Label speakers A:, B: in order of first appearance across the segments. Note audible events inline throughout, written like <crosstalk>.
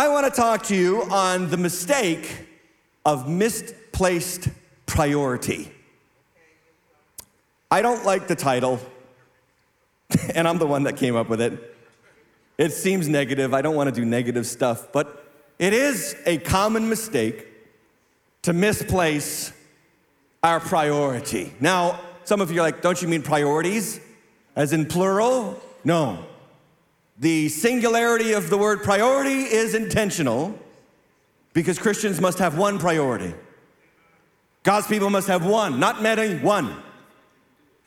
A: I want to talk to you on the mistake of misplaced priority. I don't like the title, <laughs> and I'm the one that came up with it. It seems negative. I don't want to do negative stuff, but it is a common mistake to misplace our priority. Now, some of you are like, don't you mean priorities? As in plural? No. The singularity of the word priority is intentional because Christians must have one priority. God's people must have one, not many, one.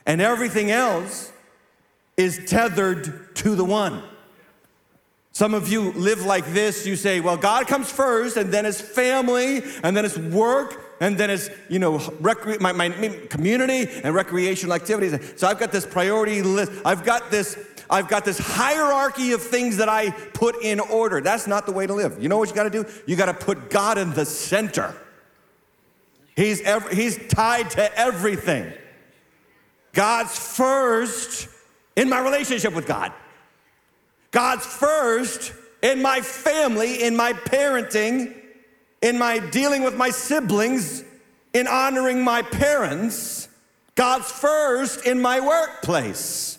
A: And everything else is tethered to the one. Some of you live like this. You say, well, God comes first, and then his family, and then his work, and then it's, you know, my, my community and recreational activities. So I've got this priority list. I've got this, I've got this hierarchy of things that I put in order. That's not the way to live. You know what you got to do? You got to put God in the center. He's, ev- he's tied to everything. God's first in my relationship with God. God's first in my family, in my parenting, in my dealing with my siblings, in honoring my parents. God's first in my workplace.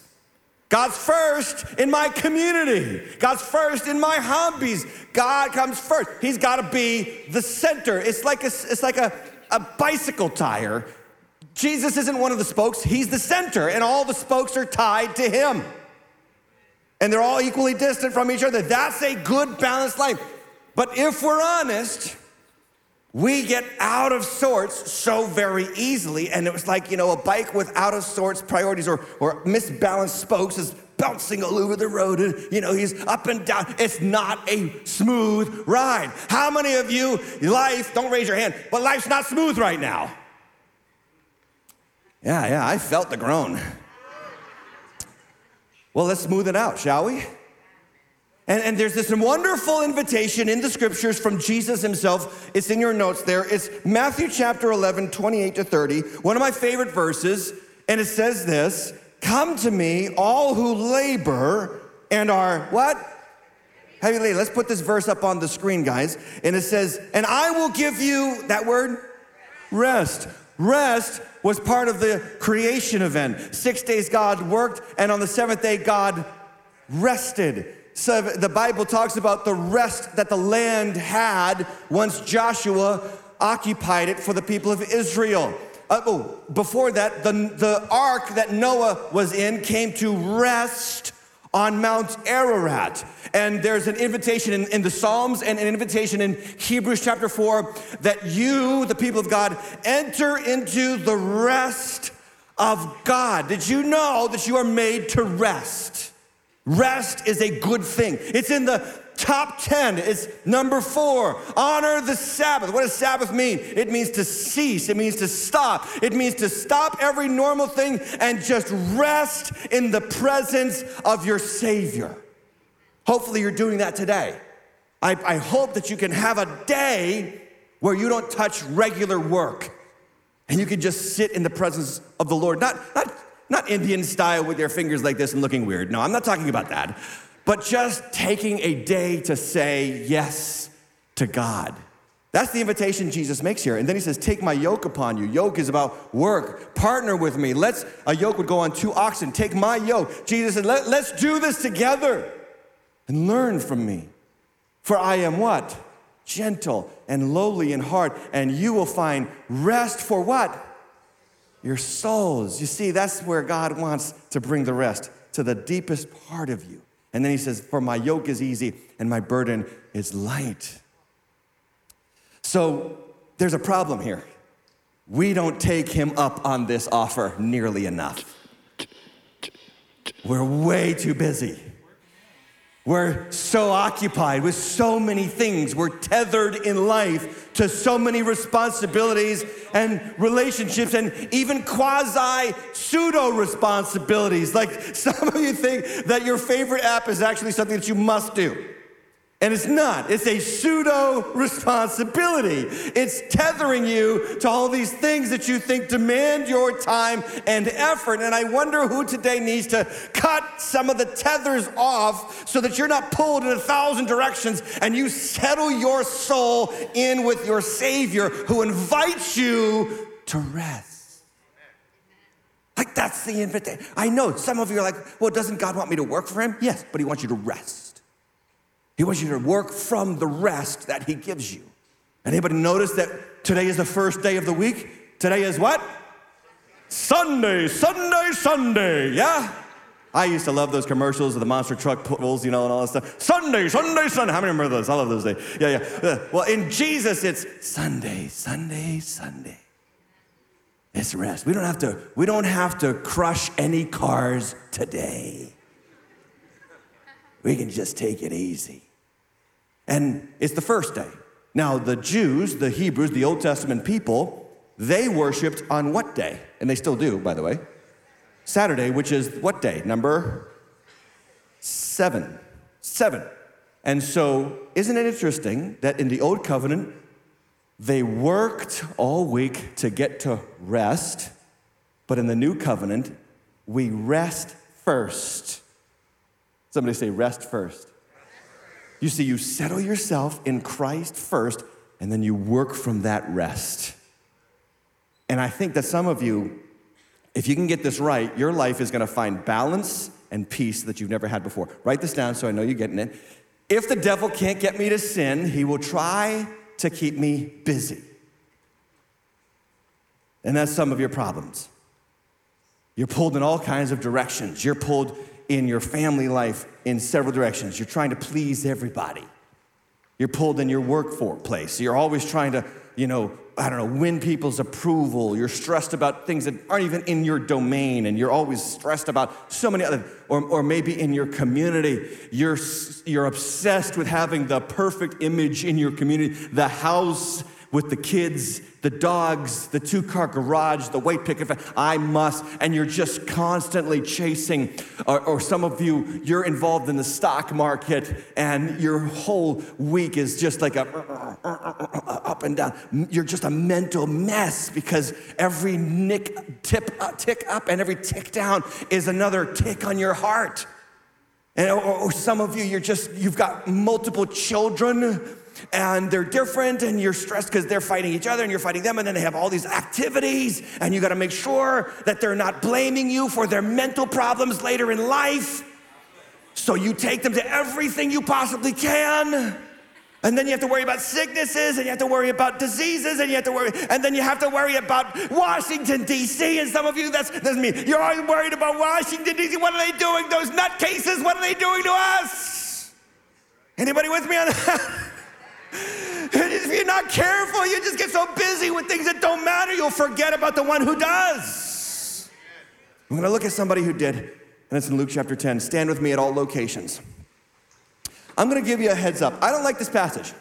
A: God's first in my community. God's first in my hobbies. God comes first. He's got to be the center. It's like a, it's like a, a bicycle tire Jesus isn't one of the spokes, he's the center, and all the spokes are tied to him. And they're all equally distant from each other. That's a good balanced life. But if we're honest, we get out of sorts so very easily. And it was like, you know, a bike with out of sorts priorities or, or misbalanced spokes is bouncing all over the road and, you know, he's up and down. It's not a smooth ride. How many of you, life, don't raise your hand, but life's not smooth right now? Yeah, yeah, I felt the groan. Well, let's smooth it out, shall we? And, and, there's this wonderful invitation in the scriptures from Jesus himself. It's in your notes there. It's Matthew chapter 11, 28 to 30, one of my favorite verses. And it says this Come to me, all who labor and are what? Heavy laden. Let's put this verse up on the screen, guys. And it says, And I will give you that word rest. Rest was part of the creation event. Six days God worked, and on the seventh day, God rested. So the Bible talks about the rest that the land had once Joshua occupied it for the people of Israel. Uh, oh, before that, the, the ark that Noah was in came to rest on Mount Ararat. And there's an invitation in, in, the Psalms and an invitation in Hebrews chapter 4 that you, the people of God, enter into the rest of God. Did you know that you are made to rest? Rest is a good thing. It's in the top 10 It's number four honor the Sabbath. What does Sabbath mean? It means to cease, it means to stop, it means to stop every normal thing and just rest in the presence of your Savior. Hopefully, you're doing that today. I, I hope that you can have a day where you don't touch regular work and you can just sit in the presence of the Lord. Not, not, not Indian style with your fingers like this and looking weird. No, I'm not talking about that but just taking a day to say yes to God. That's the invitation Jesus makes here. And then he says, Take my yoke upon you. Yoke is about work. Partner with me. Let's, a yoke would go on two oxen. Take my yoke. Jesus said, Let, Let's do this together and learn from me. For I am what? Gentle and lowly in heart, and you will find rest for what? Your souls. You see, that's where God wants to bring the rest to the deepest part of you. And then he says, For my yoke is easy and my burden is light. So there's a problem here. We don't take him up on this offer nearly enough. We're way too busy. We're so occupied with so many things. We're tethered in life to so many responsibilities and relationships and even quasi pseudo responsibilities. Like <laughs> some of you think that your favorite app is actually something that you must do. And it's not. It's a pseudo responsibility. It's tethering you to all these things that you think demand your time and effort. And I wonder who today needs to cut some of the tethers off so that you're not pulled in a thousand directions and you settle your soul in with your Savior who invites you to rest. Like that's the invitation. I know some of you are like, well, doesn't God want me to work for Him? Yes, but He wants you to rest. He wants you to work from the rest that He gives you. Anybody notice that today is the first day of the week? Today is what? Sunday, Sunday, Sunday. Yeah? I used to love those commercials of the monster truck pulls, you know, and all that stuff. Sunday, Sunday, Sunday. How many remember those? I love those days. Yeah, yeah. Uh, well, in Jesus, it's Sunday, Sunday, Sunday. It's rest. We don't have to, we don't have to crush any cars today. We can just take it easy. And it's the first day. Now, the Jews, the Hebrews, the Old Testament people, they worshiped on what day? And they still do, by the way. Saturday, which is what day? Number seven. Seven. And so, isn't it interesting that in the Old Covenant, they worked all week to get to rest, but in the New Covenant, we rest first. Somebody say, rest first. You see, you settle yourself in Christ first, and then you work from that rest. And I think that some of you, if you can get this right, your life is gonna find balance and peace that you've never had before. Write this down so I know you're getting it. If the devil can't get me to sin, he will try to keep me busy. And that's some of your problems. You're pulled in all kinds of directions. You're pulled in your family life in several directions. You're trying to please everybody. You're pulled in your workplace. You're always trying to, you know, I don't know, win people's approval. You're stressed about things that aren't even in your domain, and you're always stressed about so many other, or, or maybe in your community, you're, you're obsessed with having the perfect image in your community, the house with the kids, the dogs, the two car garage, the white picket fence. I must. And you're just constantly chasing. Or, or, some of you, you're involved in the stock market and your whole week is just like a up and down. You're just a mental mess because every nick, tip, uh, tick up and every tick down is another tick on your heart. And or, or some of you, you're just, you've got multiple children and they're different and you're stressed because they're fighting each other and you're fighting them and then they have all these activities and you got to make sure that they're not blaming you for their mental problems later in life. So you take them to everything you possibly can and then you have to worry about sicknesses and you have to worry about diseases and you have to worry and then you have to worry about washington d.c and some of you that's, that's me. You're always worried about washington d.c what are they doing? Those nutcases what are they doing to us? Anybody with me on that <laughs> if you're not careful, you just get so busy with things that don't matter, you'll forget about the one who does. I'm to look at somebody who did, and it's in Luke chapter 10. Stand with me at all locations. I'm to give you a heads up. I don't like this passage.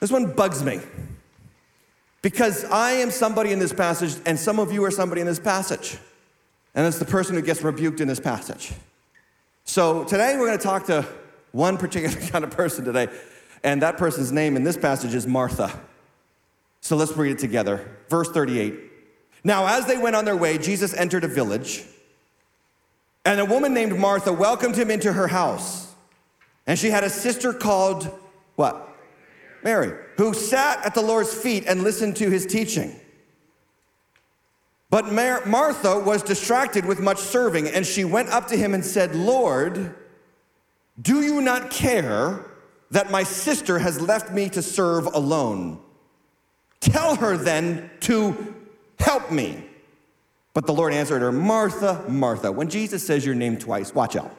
A: This one bugs me. Because I am somebody in this passage, and some of you are somebody in this passage. And it's the person who gets rebuked in this passage. So today we're going to talk to one particular <laughs> kind of person today. And that person's name in this passage is Martha. So let's read it together. Verse 38. Now, as they went on their way, Jesus entered a village, and a woman named Martha welcomed him into her house. And she had a sister called what? Mary, who sat at the Lord's feet and listened to his teaching. But Mar- Martha was distracted with much serving, and she went up to him and said, Lord, do you not care that my sister has left me to serve alone. Tell her then to help me. But the Lord answered her, Martha, Martha. When Jesus says your name twice, watch out.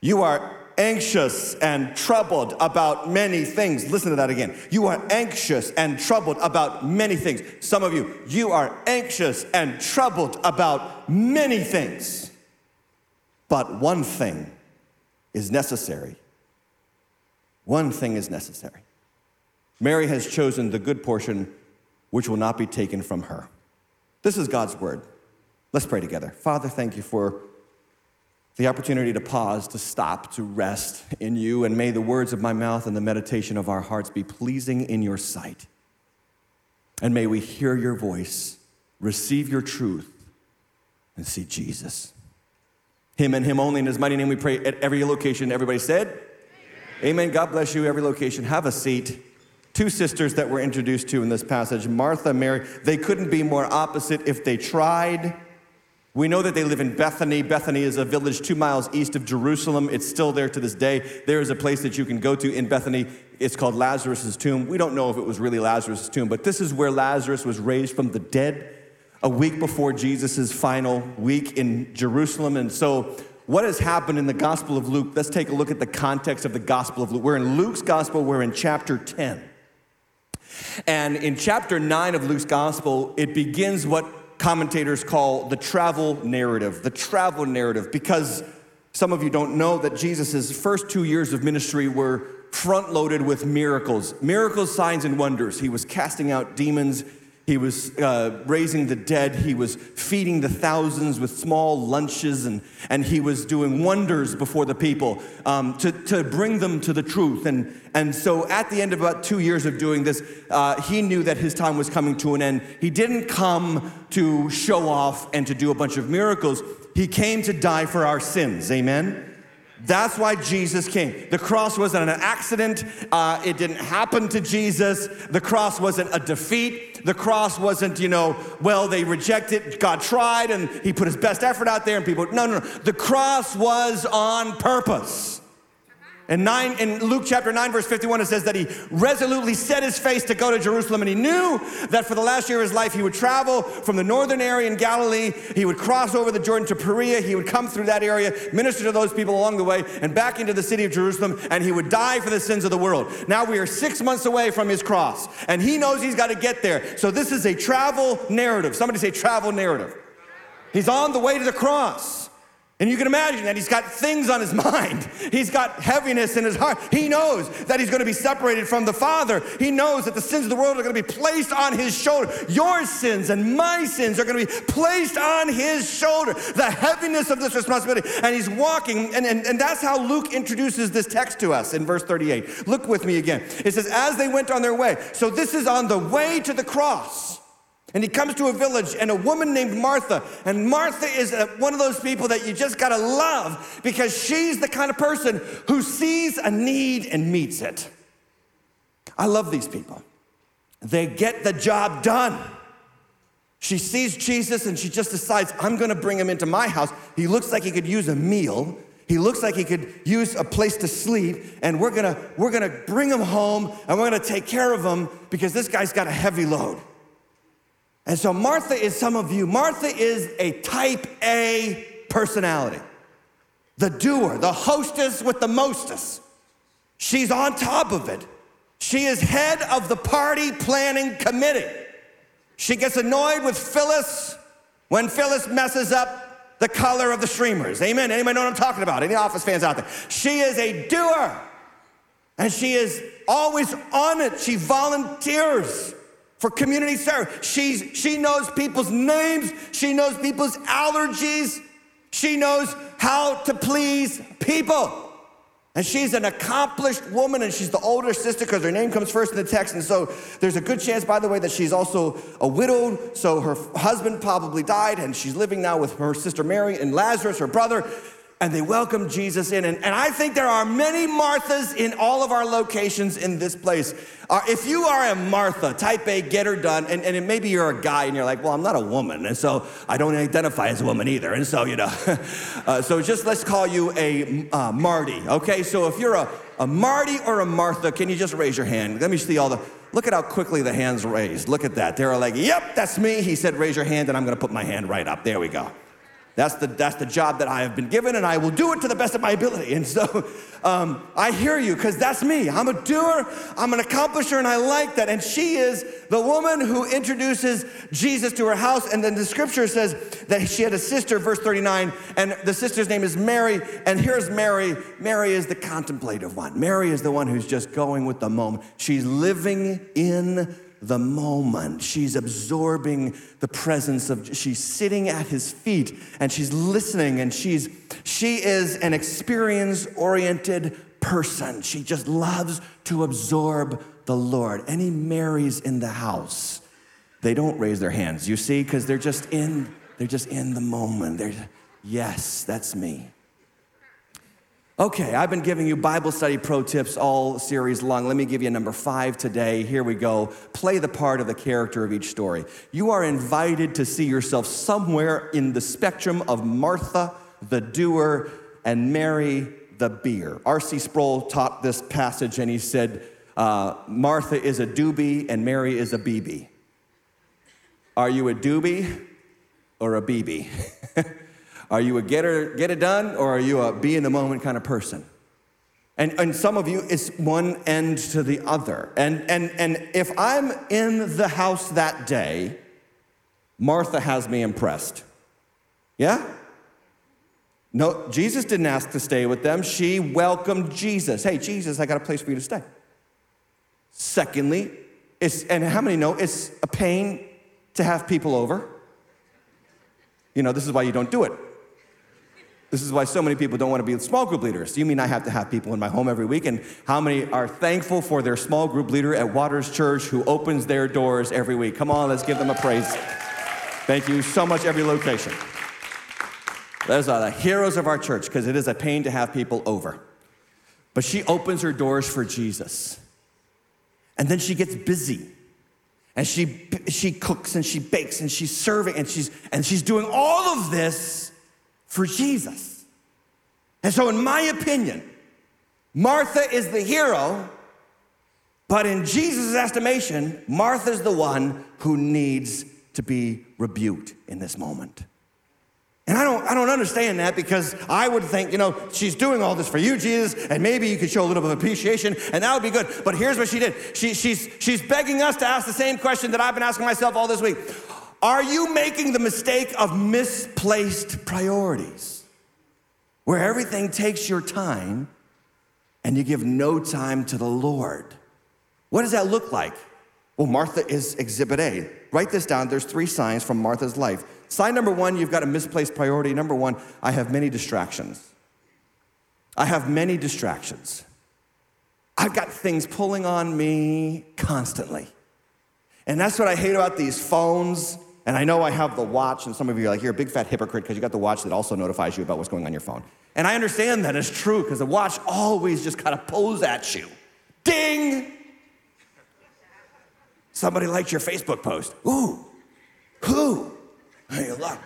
A: You are anxious and troubled about many things. Listen to that again. You are anxious and troubled about many things. Some of you, you are anxious and troubled about many things. But one thing is necessary one thing is necessary. Mary has chosen the good portion, which will not be taken from her. This is God's word. Let's pray together. Father, thank you for the opportunity to pause, to stop, to rest in you. And may the words of my mouth and the meditation of our hearts be pleasing in your sight. And may we hear your voice, receive your truth, and see Jesus. Him and Him only. In His mighty name we pray at every location. Everybody said, Amen. God bless you, every location. Have a seat. Two sisters that we're introduced to in this passage, Martha, Mary, they couldn't be more opposite if they tried. We know that they live in Bethany. Bethany is a village two miles east of Jerusalem. It's still there to this day. There is a place that you can go to in Bethany. It's called Lazarus' tomb. We don't know if it was really Lazarus' tomb, but this is where Lazarus was raised from the dead a week before Jesus' final week in Jerusalem. And so, what has happened in the Gospel of Luke? Let's take a look at the context of the Gospel of Luke. We're in Luke's Gospel, we're in chapter 10. And in chapter 9 of Luke's Gospel, it begins what commentators call the travel narrative, the travel narrative, because some of you don't know that Jesus' first two years of ministry were front loaded with miracles, miracles, signs, and wonders. He was casting out demons. He was uh, raising the dead. He was feeding the thousands with small lunches, and, and he was doing wonders before the people um, to, to bring them to the truth. And, and so, at the end of about two years of doing this, uh, he knew that his time was coming to an end. He didn't come to show off and to do a bunch of miracles, he came to die for our sins. Amen? That's why Jesus came. The cross wasn't an accident. Uh, it didn't happen to Jesus. The cross wasn't a defeat. The cross wasn't, you know, well, they rejected. God tried and he put his best effort out there and people, no, no, no. The cross was on purpose. In, nine, in Luke chapter 9, verse 51, it says that he resolutely set his face to go to Jerusalem, and he knew that for the last year of his life, he would travel from the northern area in Galilee. He would cross over the Jordan to Perea. He would come through that area, minister to those people along the way, and back into the city of Jerusalem, and he would die for the sins of the world. Now we are six months away from his cross, and he knows he's got to get there. So this is a travel narrative. Somebody say travel narrative. He's on the way to the cross. And you can imagine that he's got things on his <laughs> mind. He's got heaviness in his heart. He knows that he's going to be separated from the Father. He knows that the sins of the world are going to be placed on his shoulder. Your sins and my sins are going to be placed on his shoulder. The heaviness of this responsibility. And he's walking, and, and, and that's how Luke introduces this text to us in verse 38. Look with me again. It says, As they went on their way. So this is on the way to the cross. And he comes to a village and a woman named Martha. And Martha is one of those people that you just gotta love because she's the kind of person who sees a need and meets it. I love these people. They get the job done. She sees Jesus and she just decides, I'm gonna bring him into my house. He looks like he could use a meal. He looks like he could use a place to sleep, and we're gonna, we're gonna bring him home and we're gonna take care of him because this guy's got a heavy load. And so Martha is some of you. Martha is a type A personality, the doer, the hostess with the mostest. She's on top of it. She is head of the party planning committee. She gets annoyed with Phyllis when Phyllis messes up the color of the streamers. Amen. Anybody know what I'm talking about? Any office fans out there? She is a doer. And she is always on it. She volunteers for community service. She's, she knows people's names, she knows people's allergies, she knows how to please people. And she's an accomplished woman, and she's the older sister because her name comes first in the text. And so there's a good chance, by the way, that she's also a widow. So her husband probably died, and she's living now with her sister Mary and Lazarus, her brother and they welcome Jesus in. And, and, I think there are many Marthas in all of our locations in this place. Uh, if you are a Martha, type A, get her done, and, and maybe you're a guy and you're like, well, I'm not a woman, and so I don't identify as a woman either. And so, you know, <laughs> uh, so just let's call you a uh, Marty, okay? So if you're a, a Marty or a Martha, can you just raise your hand? Let me see all the, look at how quickly the hands raised. Look at that. They're like, yep, that's me. He said, raise your hand, and I'm gonna put my hand right up. There we go. That's the, that's the job that I have been given, and I will do it to the best of my ability. And so <laughs> um, I hear you because that's me. I'm a doer, I'm an accomplisher, and I like that. And she is the woman who introduces Jesus to her house. And then the scripture says that she had a sister, verse 39, and the sister's name is Mary. And here's Mary Mary is the contemplative one. Mary is the one who's just going with the moment. She's living in the moment. She's absorbing the presence of, she's sitting at his feet and she's listening and she's, she is an experience oriented person. She just loves to absorb the Lord. Any Marys in the house, they don't raise their hands, you see, because they're just in, they're just in the moment. They're, yes, that's me. Okay, I've been giving you Bible study pro tips all series long. Let me give you number five today. Here we go. Play the part of the character of each story. You are invited to see yourself somewhere in the spectrum of Martha, the doer, and Mary, the beer. R.C. Sproul taught this passage and he said, uh, Martha is a doobie and Mary is a BB. Are you a doobie or a BB? <laughs> Are you a getter, get it done, or are you a be in the moment kind of person? And, and some of you, it's one end to the other. And, and, and if I'm in the house that day, Martha has me impressed. Yeah? No, Jesus didn't ask to stay with them. She welcomed Jesus. Hey, Jesus, I got a place for you to stay. Secondly, it's, and how many know it's a pain to have people over? You know, this is why you don't do it. This is why so many people don't want to be small group leaders. You mean I have to have people in my home every week? And how many are thankful for their small group leader at Waters Church who opens their doors every week? Come on, let's give them a praise. Thank you so much, every location. Those are the heroes of our church because it is a pain to have people over. But she opens her doors for Jesus. And then she gets busy. And she, she cooks and she bakes and she's serving and she's, and she's doing all of this for Jesus. And so, in my opinion, Martha is the hero, but in Jesus' estimation, Martha's the one who needs to be rebuked in this moment. And I don't, I don't understand that because I would think, you know, she's doing all this for you, Jesus, and maybe you could show a little bit of appreciation, and that would be good. But here's what she did she, she's, she's begging us to ask the same question that I've been asking myself all this week are you making the mistake of misplaced priorities where everything takes your time and you give no time to the Lord? What does that look like? Well, Martha is exhibit A. Write this down. There's three signs from Martha's life. Sign number one, you've got a misplaced priority. Number one, I have many distractions. I have many distractions. I've got things pulling on me constantly. And that's what I hate about these phones and I know I have the watch, and some of you are like, you're a big fat hypocrite because you got the watch that also notifies you about what's going on your phone. And I understand that is true because the watch always just kind of pulls at you. Ding! Somebody liked your Facebook post. Ooh, who? Hey, look.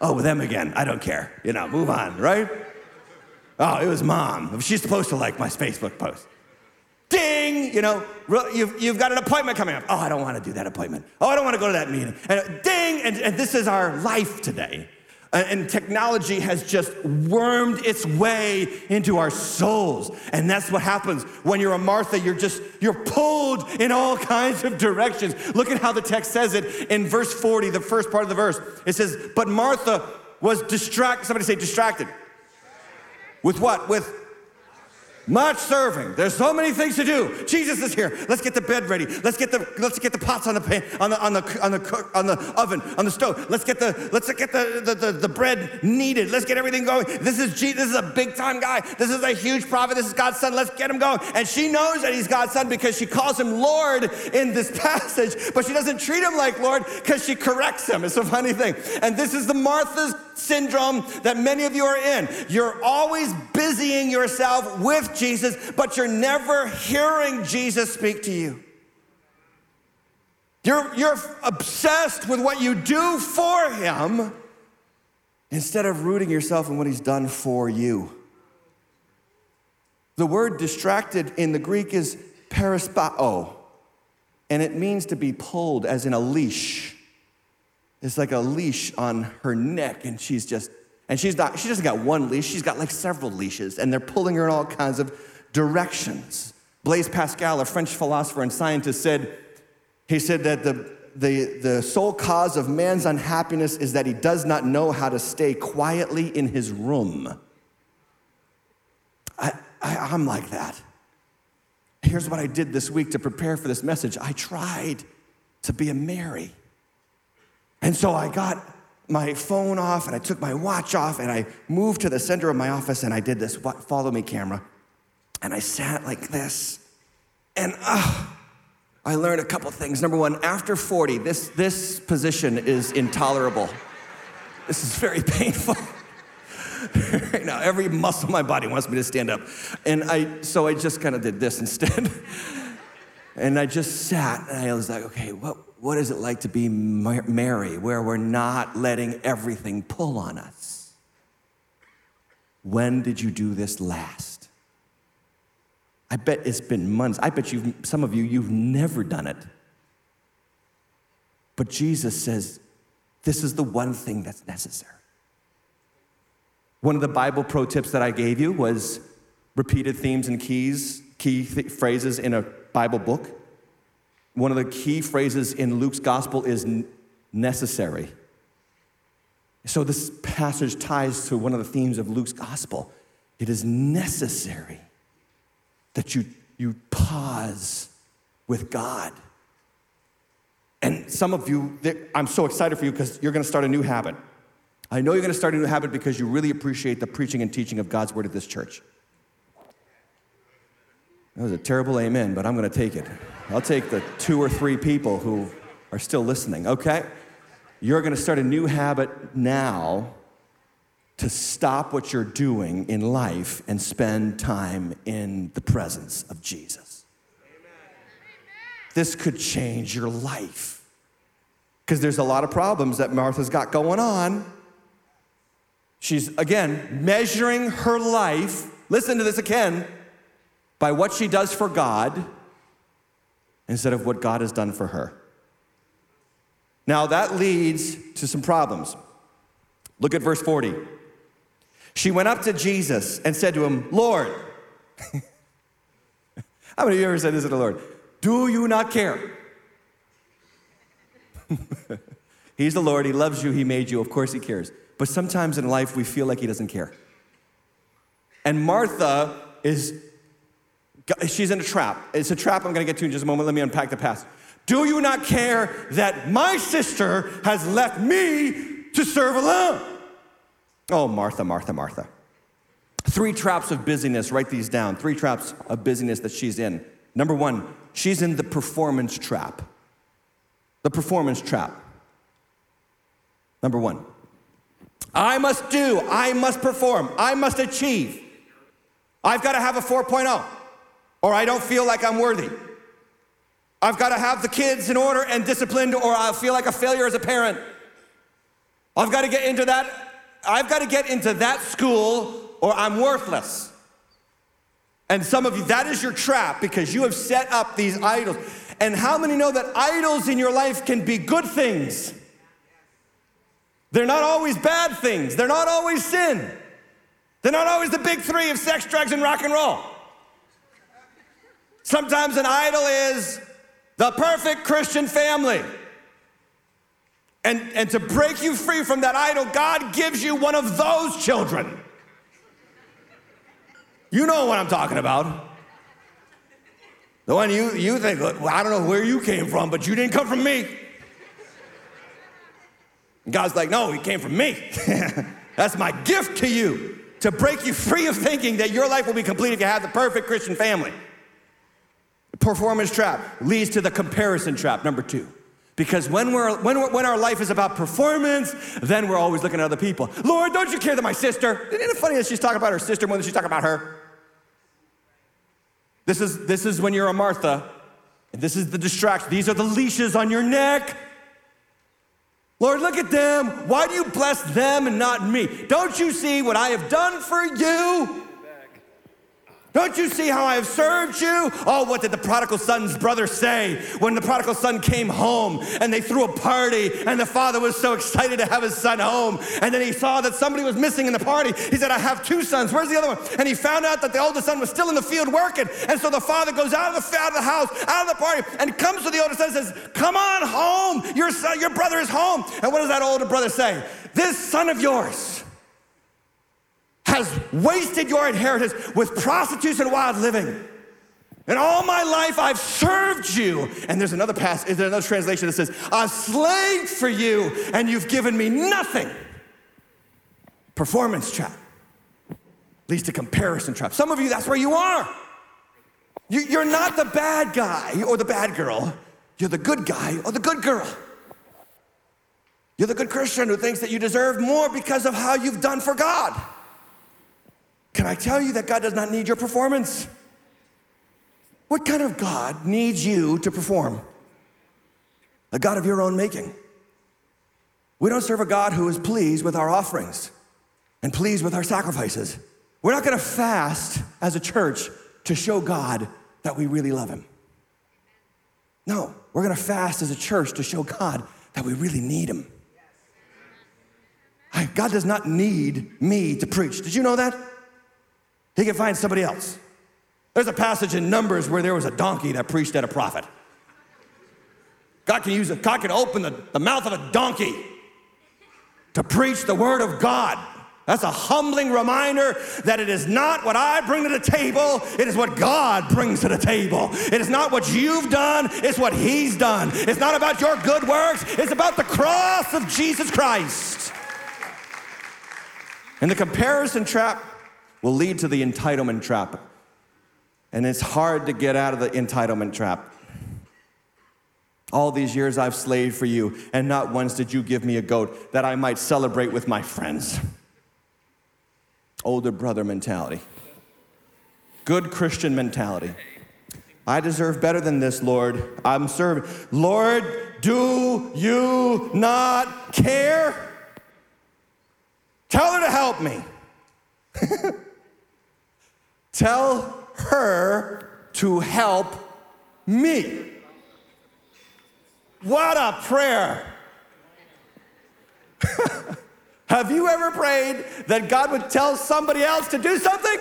A: Oh, with them again. I don't care. You know, move on, right? Oh, it was mom. She's supposed to like my Facebook post. Ding, you know, you've, you've got an appointment coming up. Oh, I don't want to do that appointment. Oh, I don't want to go to that meeting. And uh, ding, and, and this is our life today. Uh, and technology has just wormed its way into our souls. And that's what happens when you're a Martha. You're just, you're pulled in all <laughs> kinds of directions. Look at how the text says it in verse 40, the first part of the verse. It says, But Martha was distracted. Somebody say distracted. With what? With much serving. There's so many things to do. Jesus is here. Let's get the bed ready. Let's get the let's get the pots on the pan, on the on the on the cook, on the oven on the stove. Let's get the let's get the, the the, the bread kneaded. Let's get everything going. This is Jesus. This is a big time guy. This is a huge prophet. This is God's son. Let's get him going. And she knows that he's God's son because she calls him Lord in this <laughs> passage, but she doesn't treat him like Lord because she corrects him. It's a funny thing. And this is the Martha's syndrome that many of you are in. You're always busying yourself with Jesus, but you're never hearing Jesus speak to you. You're, you're obsessed with what you do for him instead of rooting yourself in what he's done for you. The word distracted in the Greek is perispao, and it means to be pulled as in a leash. It's like a leash on her neck, and she's just, and she's not, she doesn't got one leash, she's got like several leashes, and they're pulling her in all kinds of directions. Blaise Pascal, a French philosopher and scientist, said, he said that the, the, the sole cause of man's unhappiness is that he does not know how to stay quietly in his room. I, I, I'm like that. here's what I did this week to prepare for this message I tried to be a Mary. And so I got my phone off and I took my watch off and I moved to the center of my office and I did this follow me camera. And I sat like this. And uh, I learned a couple things. Number one, after 40, this, this position is intolerable. This is very painful. right <laughs> now, every muscle in my body wants me to stand up. And I, so I just kind of did this instead. <laughs> and I just sat and I was like, okay, what, what is it like to be Mary, where we're not letting everything pull on us? When did you do this last? I bet it's been months. I bet you some of you, you've never done it. But Jesus says, this is the one thing that's necessary. One of the Bible pro tips that I gave you was repeated themes and keys, key th- phrases in a Bible book. One of the key phrases in Luke's gospel is necessary. So this passage ties to one of the themes of Luke's gospel. It is necessary that you, you pause with God. And some of you, I'm so excited for you because you're going to start a new habit. I know you're going to start a new habit because you really appreciate the preaching and teaching of God's word at this church. That was a terrible amen, but I'm going to take it. I'll take the two or three people who are still listening, okay? You're going to start a new habit now to stop what you're doing in life and spend time in the presence of Jesus. Amen. This could change your life. Because there's a lot of problems that Martha's got going on. She's, again, measuring her life, listen to this again, by what she does for God instead of what God has done for her. Now, that leads to some problems. Look at verse 40. She went up to Jesus and said to him, Lord, <laughs> how many of you ever said this to the Lord? Do you not care? <laughs> He's the Lord. He loves you. He made you. Of course, He cares. But sometimes in life, we feel like He doesn't care. And Martha is she's in a trap. It's a trap I'm going to get to in just a moment. Let me unpack the past. Do you not care that my sister has left me to serve alone? Oh, Martha, Martha, Martha. Three traps of busyness, write these down. Three traps of busyness that she's in. Number one, she's in the performance trap. The performance trap. Number one, I must do, I must perform, I must achieve. I've got to have a 4.0 or I don't feel like I'm worthy. I've got to have the kids in order and disciplined, or I'll feel like a failure as a parent. I've got to get into that. I've got to get into that school, or I'm worthless. And some of you, that is your trap because you have set up these idols. And how many know that idols in your life can be good things? They're not always bad things, they're not always sin. They're not always the big three of sex, drugs, and rock and roll. Sometimes an idol is the perfect Christian family. And, and to break you free from that idol, God gives you one of those children. You know what I'm talking about. The one you, you think, well, I don't know where you came from, but you didn't come from me. And God's like, no, he came from me. <laughs> That's my gift to you to break you free of thinking that your life will be complete if you have the perfect Christian family. Performance trap leads to the comparison trap, number two. Because when, we're, when, when our life is about performance, then we're always looking at other people. Lord, don't you care that my sister? Isn't it funny that she's talking about her sister more than she's talking about her? This is, this is when you're a Martha. and This is the distraction. These are the leashes on your neck. Lord, look at them. Why do you bless them and not me? Don't you see what I have done for you? Don't you see how I have served you? Oh, what did the prodigal son's brother say when the prodigal son came home and they threw a party and the father was so excited to have his son home? And then he saw that somebody was missing in the party. He said, I have two sons. Where's the other one? And he found out that the oldest son was still in the field working. And so the father goes out of the, out of the house, out of the party, and comes to the older son and says, Come on home. Your, son, your brother is home. And what does that older brother say? This son of yours has wasted your inheritance with prostitutes and wild living. And all my life I've served you. And there's another passage, there's another translation that says, I've slaved for you and you've given me nothing. Performance trap leads to comparison trap. Some of you, that's where you are. You, are not the bad guy or the bad girl. You're the good guy or the good girl. You're the good Christian who thinks that you deserve more because of how you've done for God. Can I tell you that God does not need your performance? What kind of God needs you to perform? A God of your own making. We don't serve a God who is pleased with our offerings and pleased with our sacrifices. We're not gonna fast as a church to show God that we really love Him. No, we're gonna fast as a church to show God that we really need Him. God does not need me to preach. Did you know that? He can find somebody else. There's a passage in Numbers where there was a donkey that preached at a prophet. God can use a God can open the, the mouth of a donkey to preach the word of God. That's a humbling reminder that it is not what I bring to the table, it is what God brings to the table. It is not what you've done, it's what He's done. It's not about your good works, it's about the cross of Jesus Christ. And the comparison trap will lead to the entitlement trap. And it's hard to get out of the entitlement trap. All these years I've slaved for you, and not once did you give me a goat that I might celebrate with my friends older brother mentality, good Christian mentality. I deserve better than this, Lord. I'm serving. Lord, do you not care? Tell her to help me. <laughs> Tell her to help me. What a prayer. <laughs> Have you ever prayed that God would tell somebody else to do something?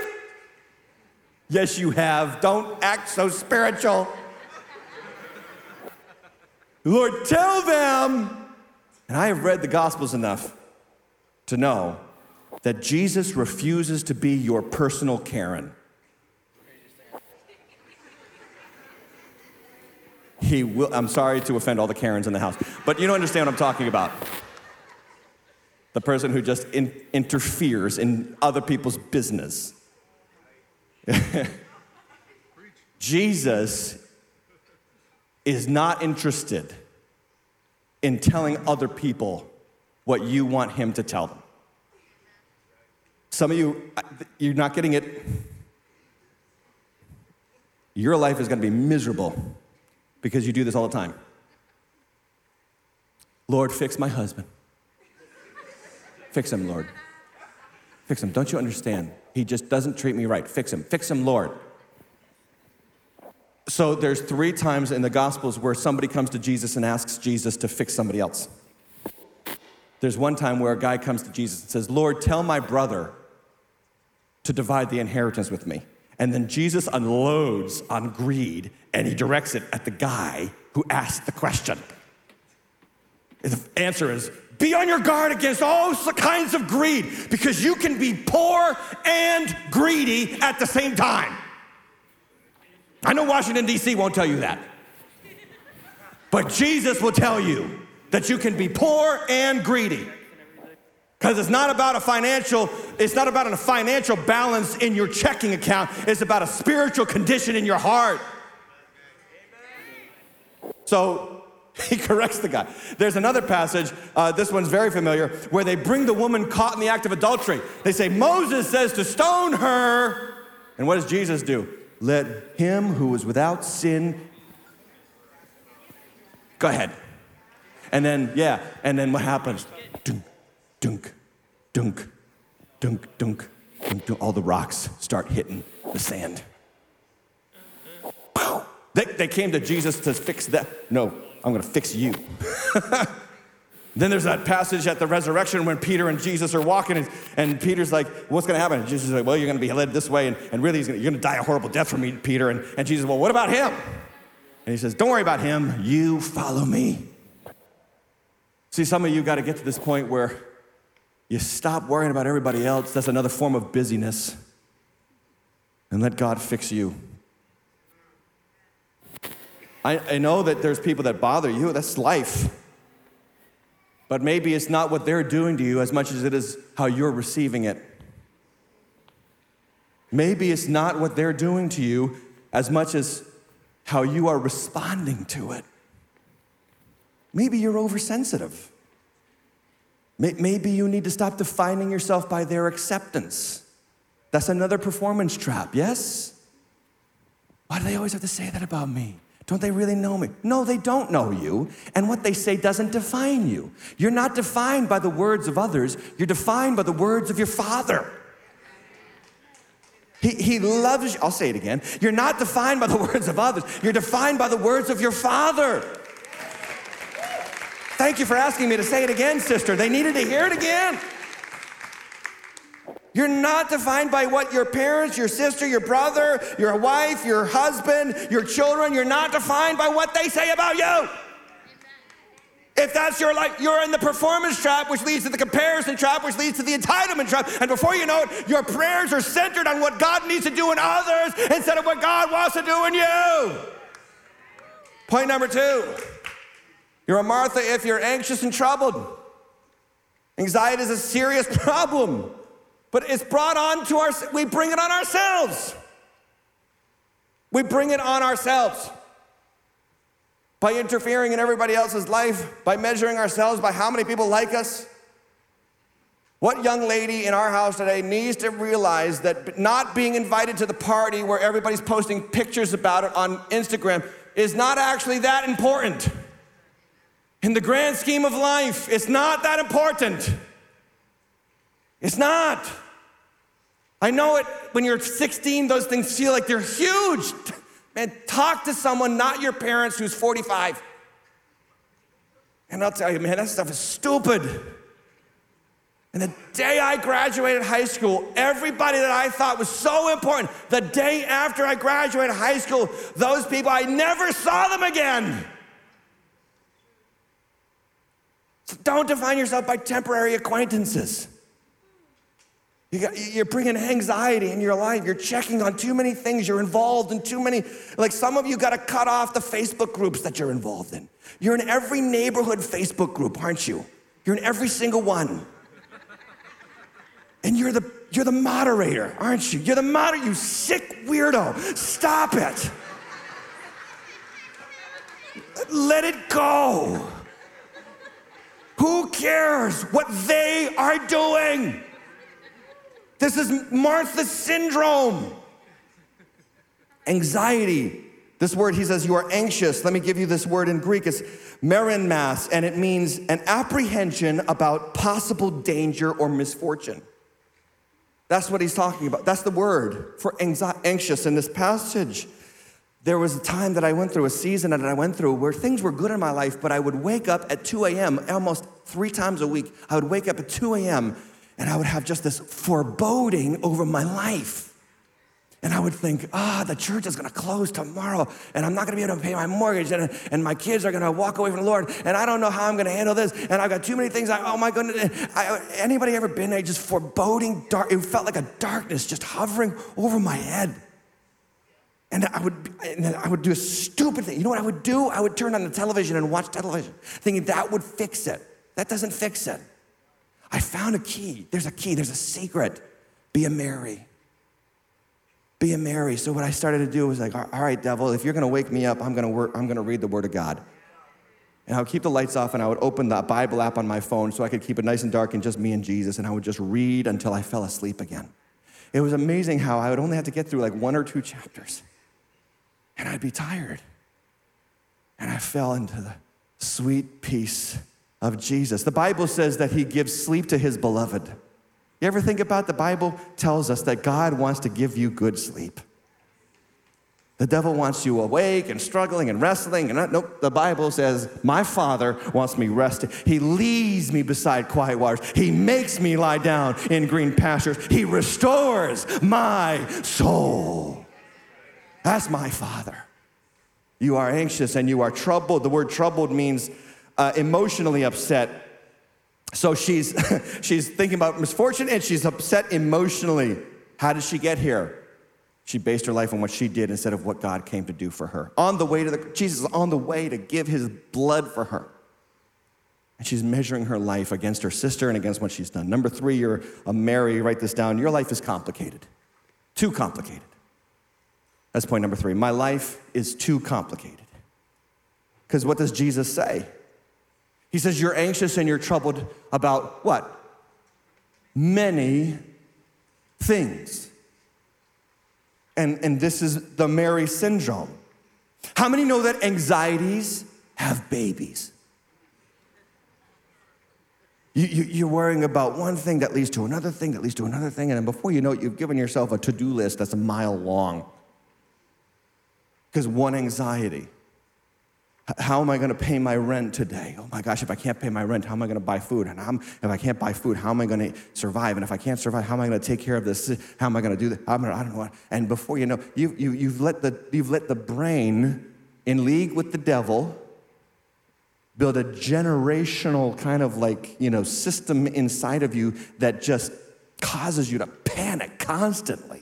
A: Yes, you have. Don't act so spiritual. Lord, tell them. And I have read the Gospels enough to know that Jesus refuses to be your personal Karen. He will, I'm sorry to offend all the Karens in the house, but you don't understand what I'm talking about the person who just in, interferes in other people's business. <laughs> Jesus is not interested in telling other people what you want him to tell them. Some of you, you're not getting it. Your life is going to be miserable because you do this all the time. Lord, fix my husband. Fix him, Lord. Fix him. Don't you understand? He just doesn't treat me right. Fix him. Fix him, Lord. So there's three times in the Gospels where somebody comes to Jesus and asks Jesus to fix somebody else. There's one time where a guy comes to Jesus and says, Lord, tell my brother to divide the inheritance with me. And then Jesus unloads on greed and he directs it at the guy who asked the question. The answer is be on your guard against all kinds of greed because you can be poor and greedy at the same time. I know Washington, D.C. won't tell you that. But Jesus will tell you that you can be poor and greedy. Because it's not about a financial, it's not about a financial balance in your checking account. It's about a spiritual condition in your heart. So <laughs> He corrects the guy. There's another passage, uh, this one's very familiar, where they bring the woman caught in the act of adultery. They say, Moses says to stone her. And what does Jesus do? Let him who is without sin go ahead. And then, yeah, and then what happens? Dunk, dunk, dunk, dunk, dunk, dunk. All the rocks start hitting the sand. They, they came to Jesus to fix that. No, I'm going to fix you. <laughs> then there's that passage at the resurrection when Peter and Jesus are walking, and, and Peter's like, What's going to happen? And Jesus is like, Well, you're going to be led this way, and, and really, gonna, you're going to die a horrible death for me, Peter. And, and Jesus, Well, what about him? And he says, Don't worry about him. You follow me. See, some of you got to get to this point where you stop worrying about everybody else. That's another form of busyness. And let God fix you. I, I know that there's people that bother you, that's life. But maybe it's not what they're doing to you as much as it is how you're receiving it. Maybe it's not what they're doing to you as much as how you are responding to it. Maybe you're oversensitive. Maybe you need to stop defining yourself by their acceptance. That's another performance trap, yes? Why do they always have to say that about me? Don't they really know me? No, they don't know you. And what they say doesn't define you. You're not defined by the words of others, you're defined by the words of your Father. He, he loves you. I'll say it again. You're not defined by the <laughs> words of others, you're defined by the words of your Father. Thank you for asking me to say it again, sister. They needed to hear it again. You're not defined by what your parents, your sister, your brother, your wife, your husband, your children, you're not defined by what they say about you. If that's your life, you're in the performance trap, which leads to the comparison trap, which leads to the entitlement trap. And before you know it, your prayers are centered on what God needs to do in others instead of what God wants to do in you. Point number two you're a Martha if you're anxious and troubled. Anxiety is a serious <laughs> problem, but it's brought on to our, we bring it on ourselves. We bring it on ourselves by interfering in everybody else's life, by measuring ourselves by how many people like us. What young lady in our house today needs to realize that not being invited to the party where everybody's posting pictures about it on Instagram is not actually that important. In the grand scheme of life, it's not that important. It's not. I know it when you're 16, those things feel like they're huge. Man, talk to someone, not your parents, who's 45. And I'll tell you, man, that stuff is stupid. And the day I graduated high school, everybody that I thought was so important, the day after I graduated high school, those people, I never saw them again. Don't define yourself by temporary acquaintances. You are bringing anxiety in your life. You're checking on too many things. You're involved in too many. Like some of you got to cut off the Facebook groups that you're involved in. You're in every neighborhood Facebook group, aren't you? You're in every single one. And you're the you're the moderator, aren't you? You're the moderator, you sick weirdo. Stop it. Let it go. Who cares what they are doing? This is Martha syndrome. Anxiety. This word, he says, you are anxious. Let me give you this word in Greek. It's merimnas, and it means an apprehension about possible danger or misfortune. That's what he's talking about. That's the word for anxious in this passage. There was a time that I went through, a season that I went through where things were good in my life, but I would wake up at 2 a.m. almost three times a week. I would wake up at 2 a.m and I would have just this foreboding over my life. And I would think, ah, oh, the church is gonna close tomorrow, and I'm not gonna be able to pay my mortgage, and, and my kids are gonna walk away from the Lord, and I don't know how I'm gonna handle this, and I've got too many things. I, oh my goodness. I, anybody ever been there just foreboding dark? It felt like a darkness just hovering over my head. And I would, and I would do a stupid thing. You know what I would do? I would turn on the television and watch television, thinking that would fix it. That doesn't fix it. I found a key. There's a key, there's a secret. Be a Mary. Be a Mary. So what I started to do was like, all right, devil, if you're gonna wake me up, I'm gonna work, I'm gonna read the word of God. And I would keep the lights off and I would open the Bible app on my phone so I could keep it nice and dark and just me and Jesus, and I would just read until I fell asleep again. It was amazing how I would only have to get through like one or two chapters, and I'd be tired. And I fell into the sweet peace of Jesus. The Bible says that he gives sleep to his beloved. You ever think about the Bible tells us that God wants to give you good sleep. The devil wants you awake and struggling and wrestling. And uh, nope, the Bible says, My Father wants me rested. He leads me beside quiet waters. He makes me lie down in green pastures. He restores my soul. That's my Father. You are anxious and you are troubled. The word troubled means uh, emotionally upset. So she's, <laughs> she's thinking about misfortune and she's upset emotionally. How did she get here? She based her life on what she did instead of what God came to do for her. On the way to the, Jesus on the way to give his blood for her. And she's measuring her life against her sister and against what she's done. Number three, you're a Mary, write this down. Your life is complicated, too complicated. That's point number three. My life is too complicated. Because what does Jesus say? He says, You're anxious and you're troubled about what? Many things. And, and this is the Mary syndrome. How many know that anxieties have babies? You, you, you're worrying about one thing that leads to another thing that leads to another thing, and then before you know it, you've given yourself a to do list that's a mile long. Because one anxiety. How am I going to pay my rent today? Oh my gosh, if I can't pay my rent, how am I going to buy food? And I'm, if I can't buy food, how am I going to survive? And if I can't survive, how am I going to take care of this? How am I going to do that? I'm I don't know. What. And before you know, you, you, you've, let the, you've let the brain in league with the devil build a generational kind of like, you know, system inside of you that just causes you to panic constantly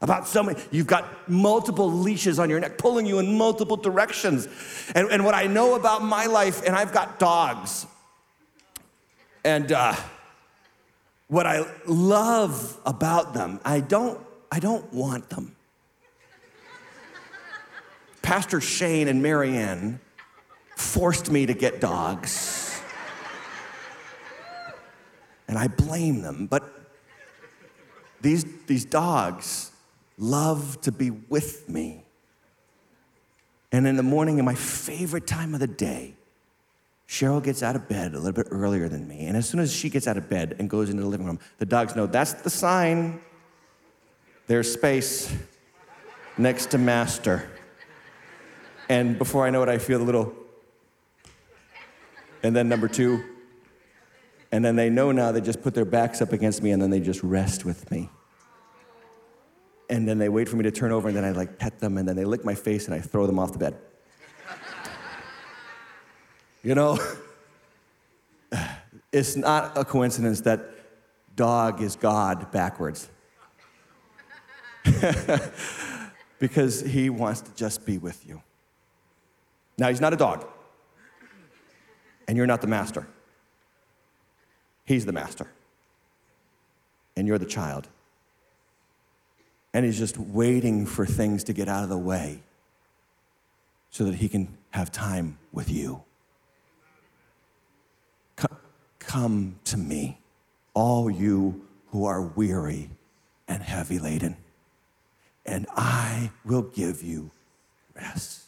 A: about so many. You've got multiple leashes on your neck pulling you in multiple directions. And, and what I know about my life, and I've got dogs, and uh, what I love about them, I don't, I don't want them. Pastor Shane and Marianne forced me to get dogs. And I blame them, but these, these dogs love to be with me. And in the morning, in my favorite time of the day, Cheryl gets out of bed a little bit earlier than me. And as soon as she gets out of bed and goes into the living room, the dogs know that's the sign. There's space next to master. And before I know it, I feel a little and then number two, and then they know now they just put their backs up against me and then they just rest with me. And then they wait for me to turn over and then I like pet them and then they lick my face and I throw them off the bed. <laughs> you know, <sighs> it's not a coincidence that dog is God backwards. <laughs> because he wants to just be with you. Now, he's not a dog and you're not the master. He's the master, and you're the child. And he's just waiting for things to get out of the way so that he can have time with you. Come to me, all you who are weary and heavy laden, and I will give you rest.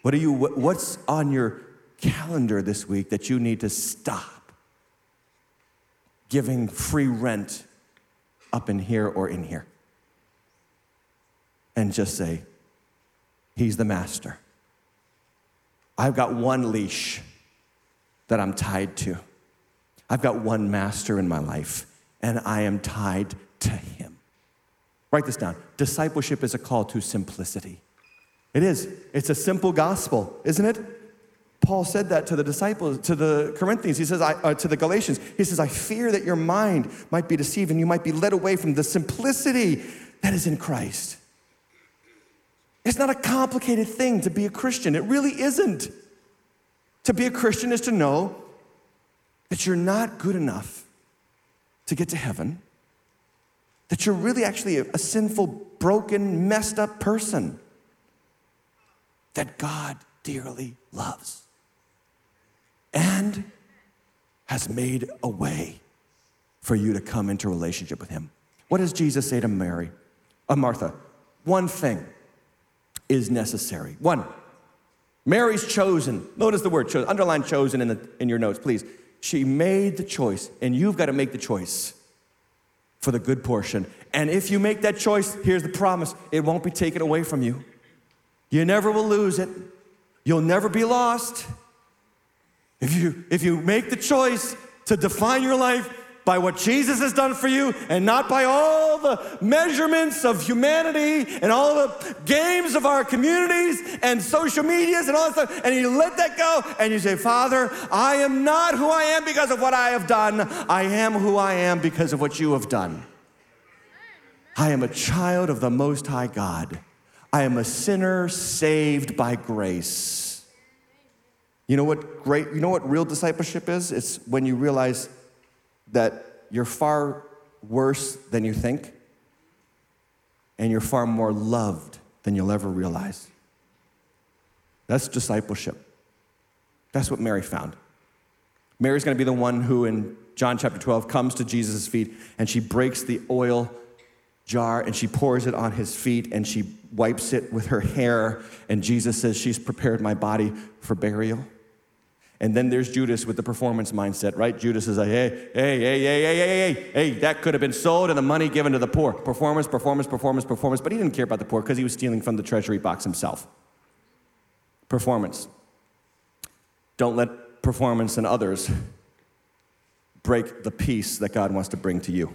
A: What are you what's on your calendar this week that you need to stop giving free rent up in here or in here. And just say, He's the master. I've got one leash that I'm tied to. I've got one master in my life, and I am tied to Him. Write this down. Discipleship is a call to simplicity. It is. It's a simple gospel, isn't it? Paul said that to the disciples, to the Corinthians. He says, I, uh, to the Galatians, he says, I fear that your mind might be deceived and you might be led away from the simplicity that is in Christ. It's not a complicated thing to be a Christian. It really isn't. To be a Christian is to know that you're not good enough to get to heaven, that you're really actually a, a sinful, broken, messed up person that God dearly loves and has made a way for you to come into relationship with him. What does Jesus say to Mary? Uh, Martha, one thing is necessary. One, Mary's chosen. Notice the word chosen. Underline chosen in, the, in your notes, please. She made the choice, and you've got to make the choice for the good portion. And if you make that choice, here's the promise it won't be taken away from you. You never will lose it, you'll never be lost. If you, if you make the choice to define your life by what Jesus has done for you and not by all the measurements of humanity and all the games of our communities and social medias and all that stuff, and you let that go and you say, Father, I am not who I am because of what I have done. I am who I am because of what you have done. I am a child of the Most High God. I am a sinner saved by grace. You know what great, you know what real discipleship is? It's when you realize that you're far worse than you think, and you're far more loved than you'll ever realize. That's discipleship. That's what Mary found. Mary's going to be the one who, in John chapter 12, comes to Jesus' feet and she breaks the oil jar and she pours it on his feet and she wipes it with her hair. And Jesus says, She's prepared my body for burial. And then there's Judas with the performance mindset, right? Judas is like, hey, hey, hey, hey, hey, hey, hey, hey, that could have been sold and the money given to the poor. Performance, performance, performance, performance. But he didn't care about the poor because he was stealing from the treasury box himself. Performance. Don't let performance and others break the peace that God wants to bring to you.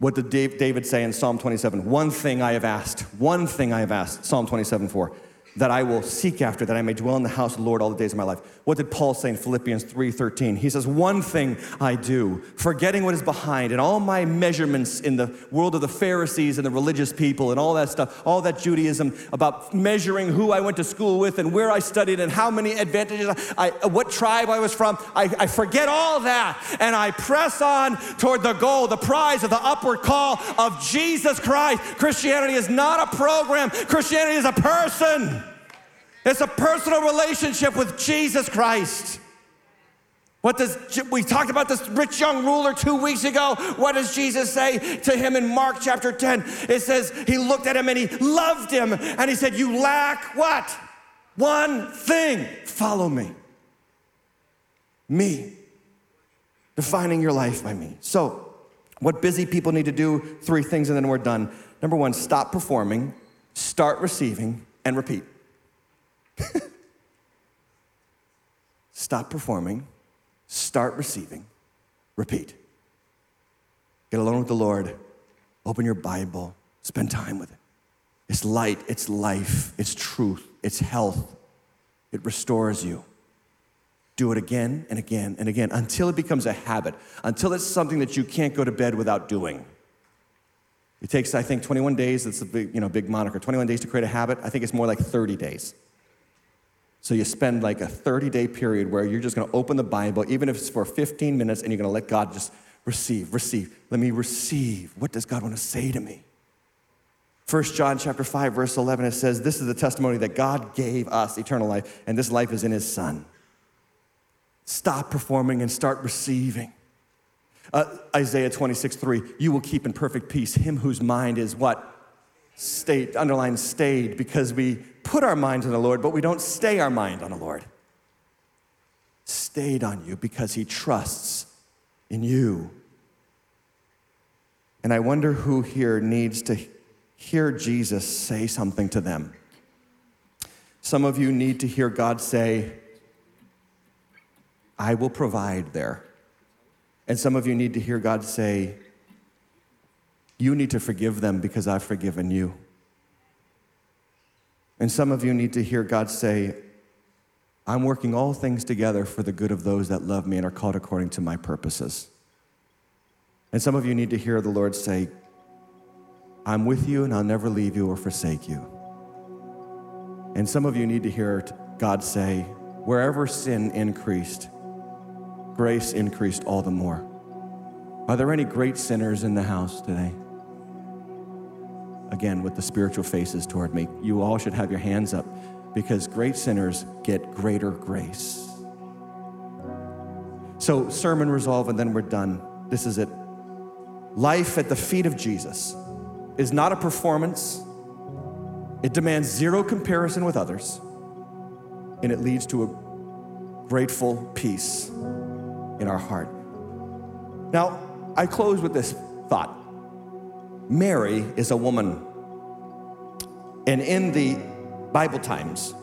A: What did David say in Psalm 27? One thing I have asked, one thing I have asked, Psalm 27 4 that I will seek after, that I may dwell in the house of the Lord all the days of my life. What did Paul say in Philippians 3:13? He says, "One thing I do, forgetting what is behind and all my measurements in the world of the Pharisees and the religious people and all that stuff, all that Judaism about measuring who I went to school with and where I studied and how many advantages, I, uh, what tribe I was from. I, I forget all that and I press on toward the goal, the prize of the upward call of Jesus Christ. Christianity is not a program. Christianity is a person. It's a personal relationship with Jesus Christ. What does we talked about this rich young ruler 2 weeks ago? What does Jesus say to him in Mark chapter 10? It says he looked at him and he loved him and he said, "You lack what? One thing. Follow me." Me. Defining your life by me. So, what busy people need to do, three things and then we're done. Number 1, stop performing, start receiving and repeat. <laughs> Stop performing, start receiving, repeat. Get alone with the Lord, open your Bible, spend time with it. It's light, it's life, it's truth, it's health. It restores you. Do it again and again and again until it becomes a habit, until it's something that you can't go to bed without doing. It takes, I think, 21 days. That's a big, you know, big moniker. 21 days to create a habit. I think it's more like 30 days. So you spend like a 30 day period where you're just going to open the Bible, even if it's for 15 minutes, and you're going to let God just receive, receive. Let me receive. What does God want to say to me? 1 John chapter 5 verse 11 it says this is the testimony that God gave us eternal life and this life is in his son. Stop performing and start receiving. Uh, Isaiah 26, 3, you will keep in perfect peace him whose mind is what? State, underline stayed, because we put our minds on the Lord, but we don't stay our mind on the Lord. Stayed on you because he trusts in you. And I wonder who here needs to hear Jesus say something to them. Some of you need to hear God say, I will provide there. And some of you need to hear God say, You need to forgive them because I've forgiven you. And some of you need to hear God say, I'm working all things together for the good of those that love me and are called according to my purposes. And some of you need to hear the Lord say, I'm with you and I'll never leave you or forsake you. And some of you need to hear God say, wherever sin increased, grace increased all the more. Are there any great sinners in the house today? Again with the spiritual faces toward me. You all should have your hands up because great sinners get greater grace. So, sermon resolve, and then we're done. This is it. Life at the feet of Jesus is not a performance, it demands zero comparison with others, and it leads to a grateful peace in our heart. Now, I close with this thought Mary is a woman. And in the Bible times,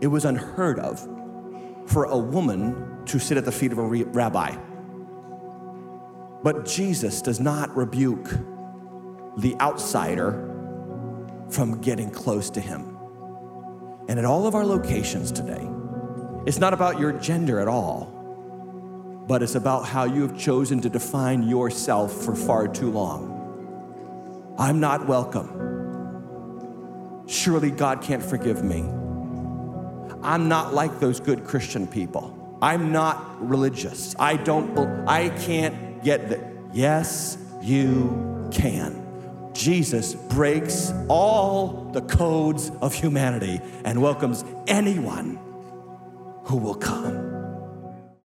A: it was unheard of for a woman to sit at the feet of a rabbi. But Jesus does not rebuke the outsider from getting close to him. And at all of our locations today, it's not about your gender at all, but it's about how you have chosen to define yourself for far too long. I'm not welcome. Surely God can't forgive me. I'm not like those good Christian people. I'm not religious. I don't, I can't get that. Yes, you can. Jesus breaks all the codes of humanity and welcomes anyone who will come.